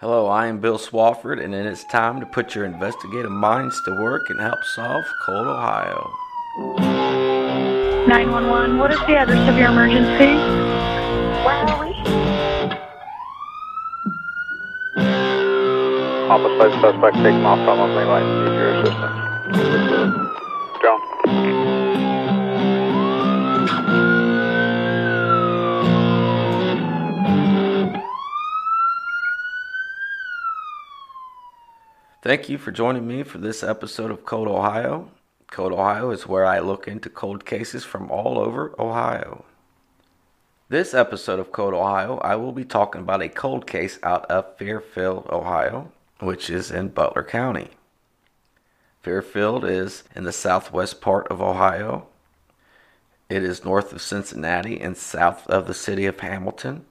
Hello, I am Bill Swafford, and it is time to put your investigative minds to work and help solve Cold Ohio. 911, what is the address of your emergency? Where are we? Homicide suspect taken off from a green light. Need your assistance. Thank you for joining me for this episode of Cold Ohio. Cold Ohio is where I look into cold cases from all over Ohio. This episode of Cold Ohio, I will be talking about a cold case out of Fairfield, Ohio, which is in Butler County. Fairfield is in the southwest part of Ohio. It is north of Cincinnati and south of the city of Hamilton.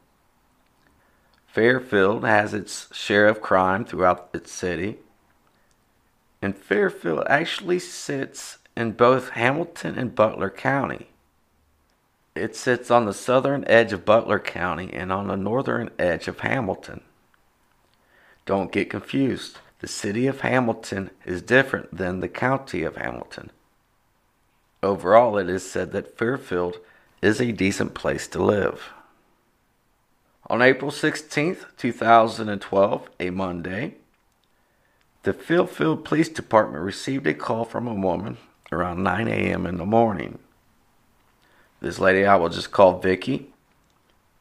Fairfield has its share of crime throughout its city. And Fairfield actually sits in both Hamilton and Butler County. It sits on the southern edge of Butler County and on the northern edge of Hamilton. Don't get confused. The city of Hamilton is different than the county of Hamilton. Overall, it is said that Fairfield is a decent place to live. On April 16th, 2012, a Monday, the Fairfield Police Department received a call from a woman around 9 a.m. in the morning. This lady I will just call Vicky.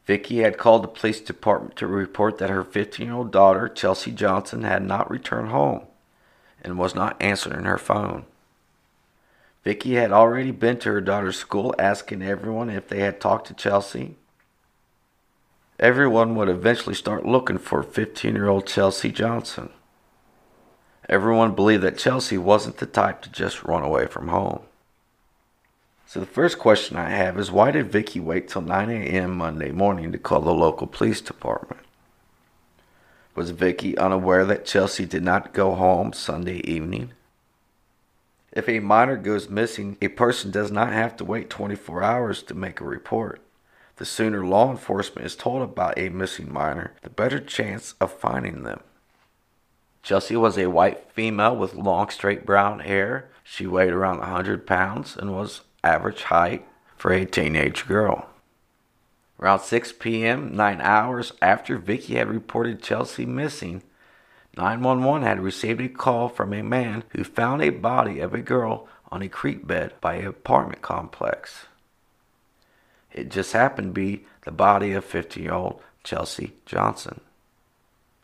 Vicky had called the police department to report that her 15 year old daughter, Chelsea Johnson, had not returned home and was not answering her phone. Vicky had already been to her daughter's school asking everyone if they had talked to Chelsea. Everyone would eventually start looking for 15 year old Chelsea Johnson. Everyone believed that Chelsea wasn't the type to just run away from home. So the first question I have is why did Vicky wait till 9 a.m. Monday morning to call the local police department? Was Vicky unaware that Chelsea did not go home Sunday evening? If a minor goes missing, a person does not have to wait 24 hours to make a report. The sooner law enforcement is told about a missing minor, the better chance of finding them. Chelsea was a white female with long straight brown hair. She weighed around 100 pounds and was average height for a teenage girl. Around 6 p.m., nine hours after Vicky had reported Chelsea missing, 911 had received a call from a man who found a body of a girl on a creek bed by an apartment complex. It just happened to be the body of 50 year old Chelsea Johnson.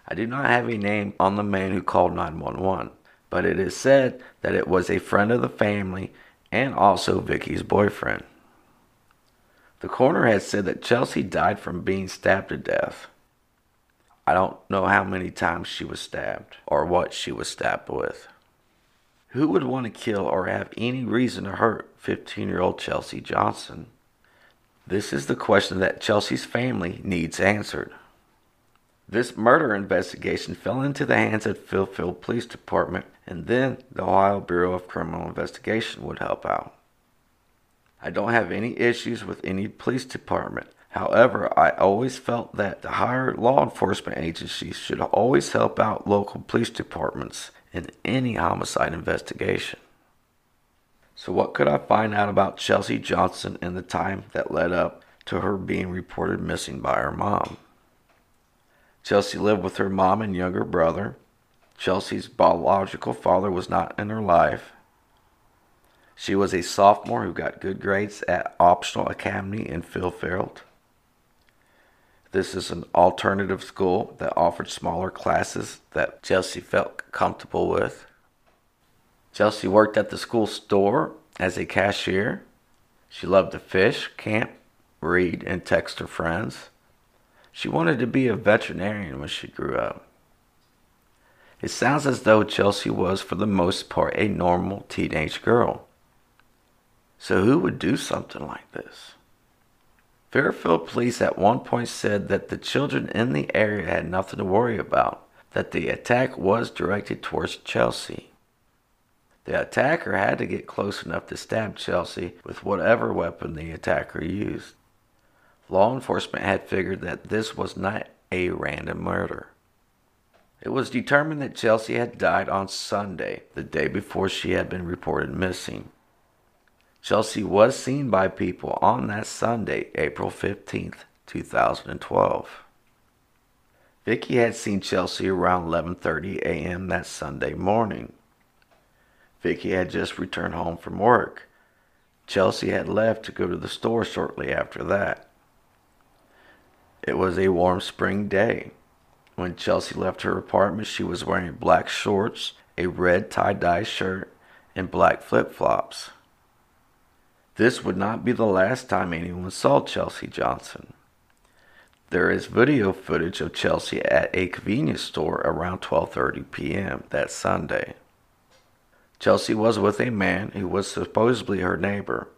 I do not have a name on the man who called 911, but it is said that it was a friend of the family and also Vicky's boyfriend. The coroner had said that Chelsea died from being stabbed to death. I don't know how many times she was stabbed or what she was stabbed with. Who would want to kill or have any reason to hurt 15 year old Chelsea Johnson? This is the question that Chelsea's family needs answered. This murder investigation fell into the hands of Fairfield Police Department, and then the Ohio Bureau of Criminal Investigation would help out. I don't have any issues with any police department. However, I always felt that the higher law enforcement agencies should always help out local police departments in any homicide investigation. So, what could I find out about Chelsea Johnson in the time that led up to her being reported missing by her mom? Chelsea lived with her mom and younger brother. Chelsea's biological father was not in her life. She was a sophomore who got good grades at Optional Academy in Fairfield. This is an alternative school that offered smaller classes that Chelsea felt comfortable with. Chelsea worked at the school store as a cashier. She loved to fish, camp, read, and text her friends. She wanted to be a veterinarian when she grew up. It sounds as though Chelsea was, for the most part, a normal teenage girl. So, who would do something like this? Fairfield police at one point said that the children in the area had nothing to worry about, that the attack was directed towards Chelsea. The attacker had to get close enough to stab Chelsea with whatever weapon the attacker used. Law enforcement had figured that this was not a random murder. It was determined that Chelsea had died on Sunday, the day before she had been reported missing. Chelsea was seen by people on that Sunday, April 15th, 2012. Vicky had seen Chelsea around 11:30 a.m. that Sunday morning. Vicky had just returned home from work. Chelsea had left to go to the store shortly after that. It was a warm spring day. When Chelsea left her apartment, she was wearing black shorts, a red tie dye shirt, and black flip flops. This would not be the last time anyone saw Chelsea Johnson. There is video footage of Chelsea at a convenience store around 12:30 p.m. that Sunday. Chelsea was with a man who was supposedly her neighbor.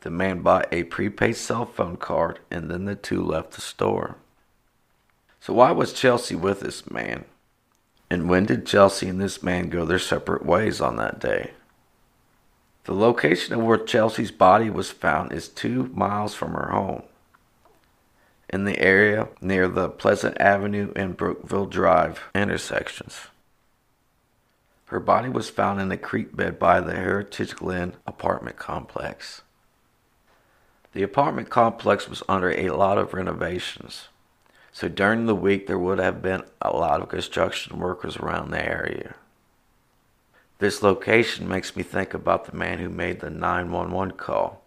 The man bought a prepaid cell phone card and then the two left the store. So why was Chelsea with this man? And when did Chelsea and this man go their separate ways on that day? The location of where Chelsea's body was found is two miles from her home in the area near the Pleasant Avenue and Brookville Drive intersections. Her body was found in a creek bed by the Heritage Glen apartment complex. The apartment complex was under a lot of renovations, so during the week there would have been a lot of construction workers around the area. This location makes me think about the man who made the 911 call,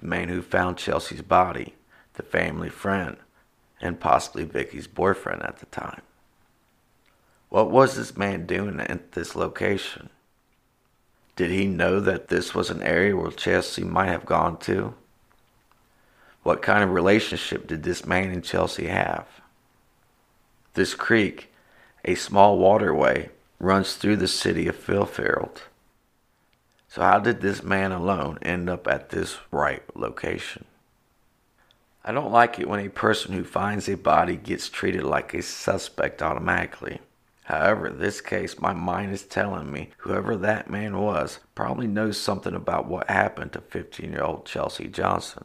the man who found Chelsea's body, the family friend, and possibly Vicky's boyfriend at the time. What was this man doing at this location? Did he know that this was an area where Chelsea might have gone to? What kind of relationship did this man and Chelsea have? This creek, a small waterway, runs through the city of Fairfield. So, how did this man alone end up at this right location? I don't like it when a person who finds a body gets treated like a suspect automatically. However, in this case, my mind is telling me whoever that man was probably knows something about what happened to 15 year old Chelsea Johnson.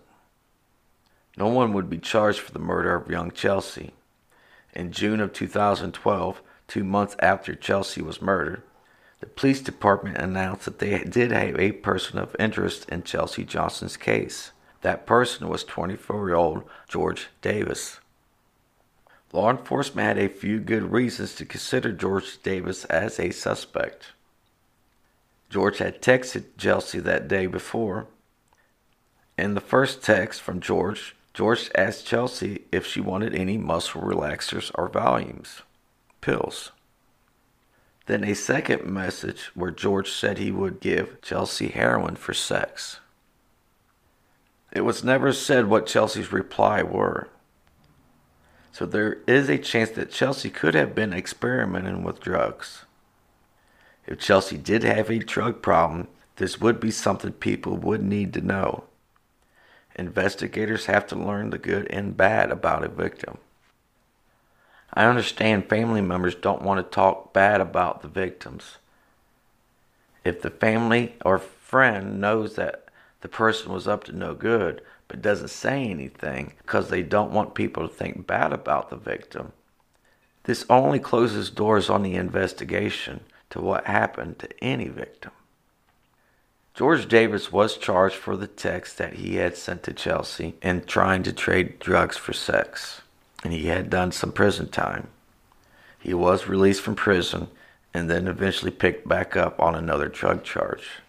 No one would be charged for the murder of young Chelsea. In June of 2012, two months after Chelsea was murdered, the police department announced that they did have a person of interest in Chelsea Johnson's case. That person was 24 year old George Davis. Law enforcement had a few good reasons to consider George Davis as a suspect. George had texted Chelsea that day before. In the first text from George, George asked Chelsea if she wanted any muscle relaxers or Valiums pills. Then a second message where George said he would give Chelsea heroin for sex. It was never said what Chelsea's reply were. So there is a chance that Chelsea could have been experimenting with drugs. If Chelsea did have a drug problem, this would be something people would need to know. Investigators have to learn the good and bad about a victim. I understand family members don't want to talk bad about the victims. If the family or friend knows that the person was up to no good but doesn't say anything because they don't want people to think bad about the victim, this only closes doors on the investigation to what happened to any victim. George Davis was charged for the text that he had sent to Chelsea and trying to trade drugs for sex and he had done some prison time. He was released from prison and then eventually picked back up on another drug charge.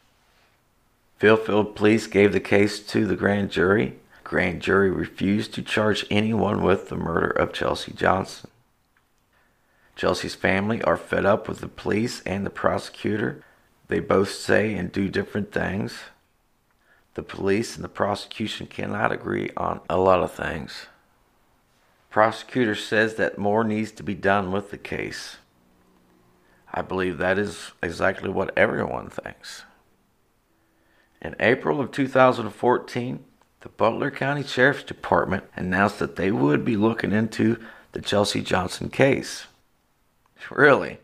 Fairfield police gave the case to the grand jury. Grand jury refused to charge anyone with the murder of Chelsea Johnson. Chelsea's family are fed up with the police and the prosecutor. They both say and do different things. The police and the prosecution cannot agree on a lot of things. Prosecutor says that more needs to be done with the case. I believe that is exactly what everyone thinks. In April of 2014, the Butler County Sheriff's Department announced that they would be looking into the Chelsea Johnson case. Really,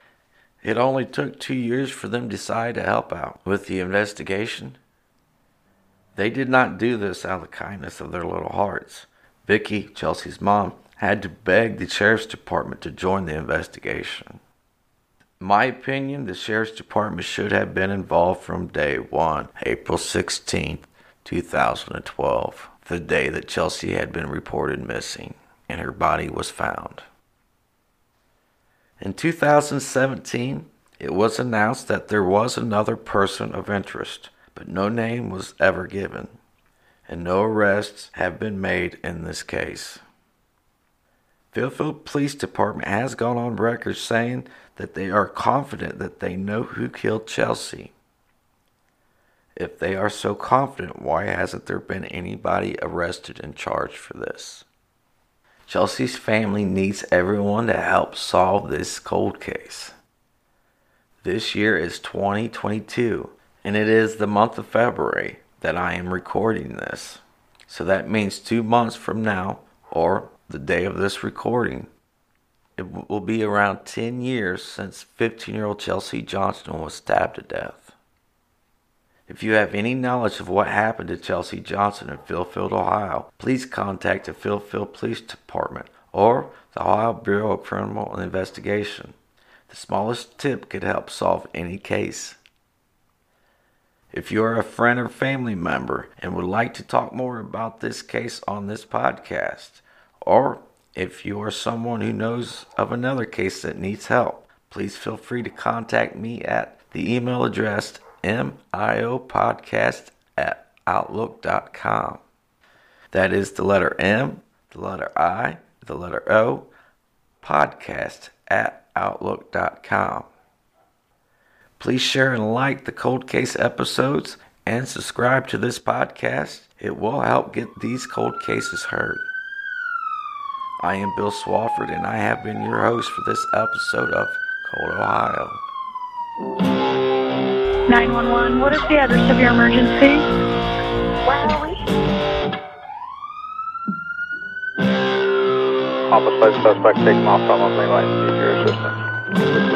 it only took two years for them to decide to help out with the investigation. They did not do this out of the kindness of their little hearts. Vicky, Chelsea's mom, had to beg the sheriff's department to join the investigation. In my opinion, the Sheriff's Department should have been involved from day one, April 16th, 2012, the day that Chelsea had been reported missing and her body was found. In 2017, it was announced that there was another person of interest, but no name was ever given, and no arrests have been made in this case. Fairfield Police Department has gone on record saying that they are confident that they know who killed Chelsea. If they are so confident, why hasn't there been anybody arrested and charged for this? Chelsea's family needs everyone to help solve this cold case. This year is 2022, and it is the month of February that I am recording this. So that means two months from now, or the day of this recording, it will be around 10 years since 15 year old Chelsea Johnson was stabbed to death. If you have any knowledge of what happened to Chelsea Johnson in Fairfield, Ohio, please contact the Fairfield Police Department or the Ohio Bureau of Criminal Investigation. The smallest tip could help solve any case. If you are a friend or family member and would like to talk more about this case on this podcast, or if you are someone who knows of another case that needs help, please feel free to contact me at the email address miopodcast at outlook.com. That is the letter M, the letter I, the letter O, podcast at outlook.com. Please share and like the cold case episodes and subscribe to this podcast. It will help get these cold cases heard. I am Bill Swafford, and I have been your host for this episode of Cold Ohio. 911, what is the address of your emergency? Where are we? Homicide suspect taken off from a green light. Need your assistance. Joan.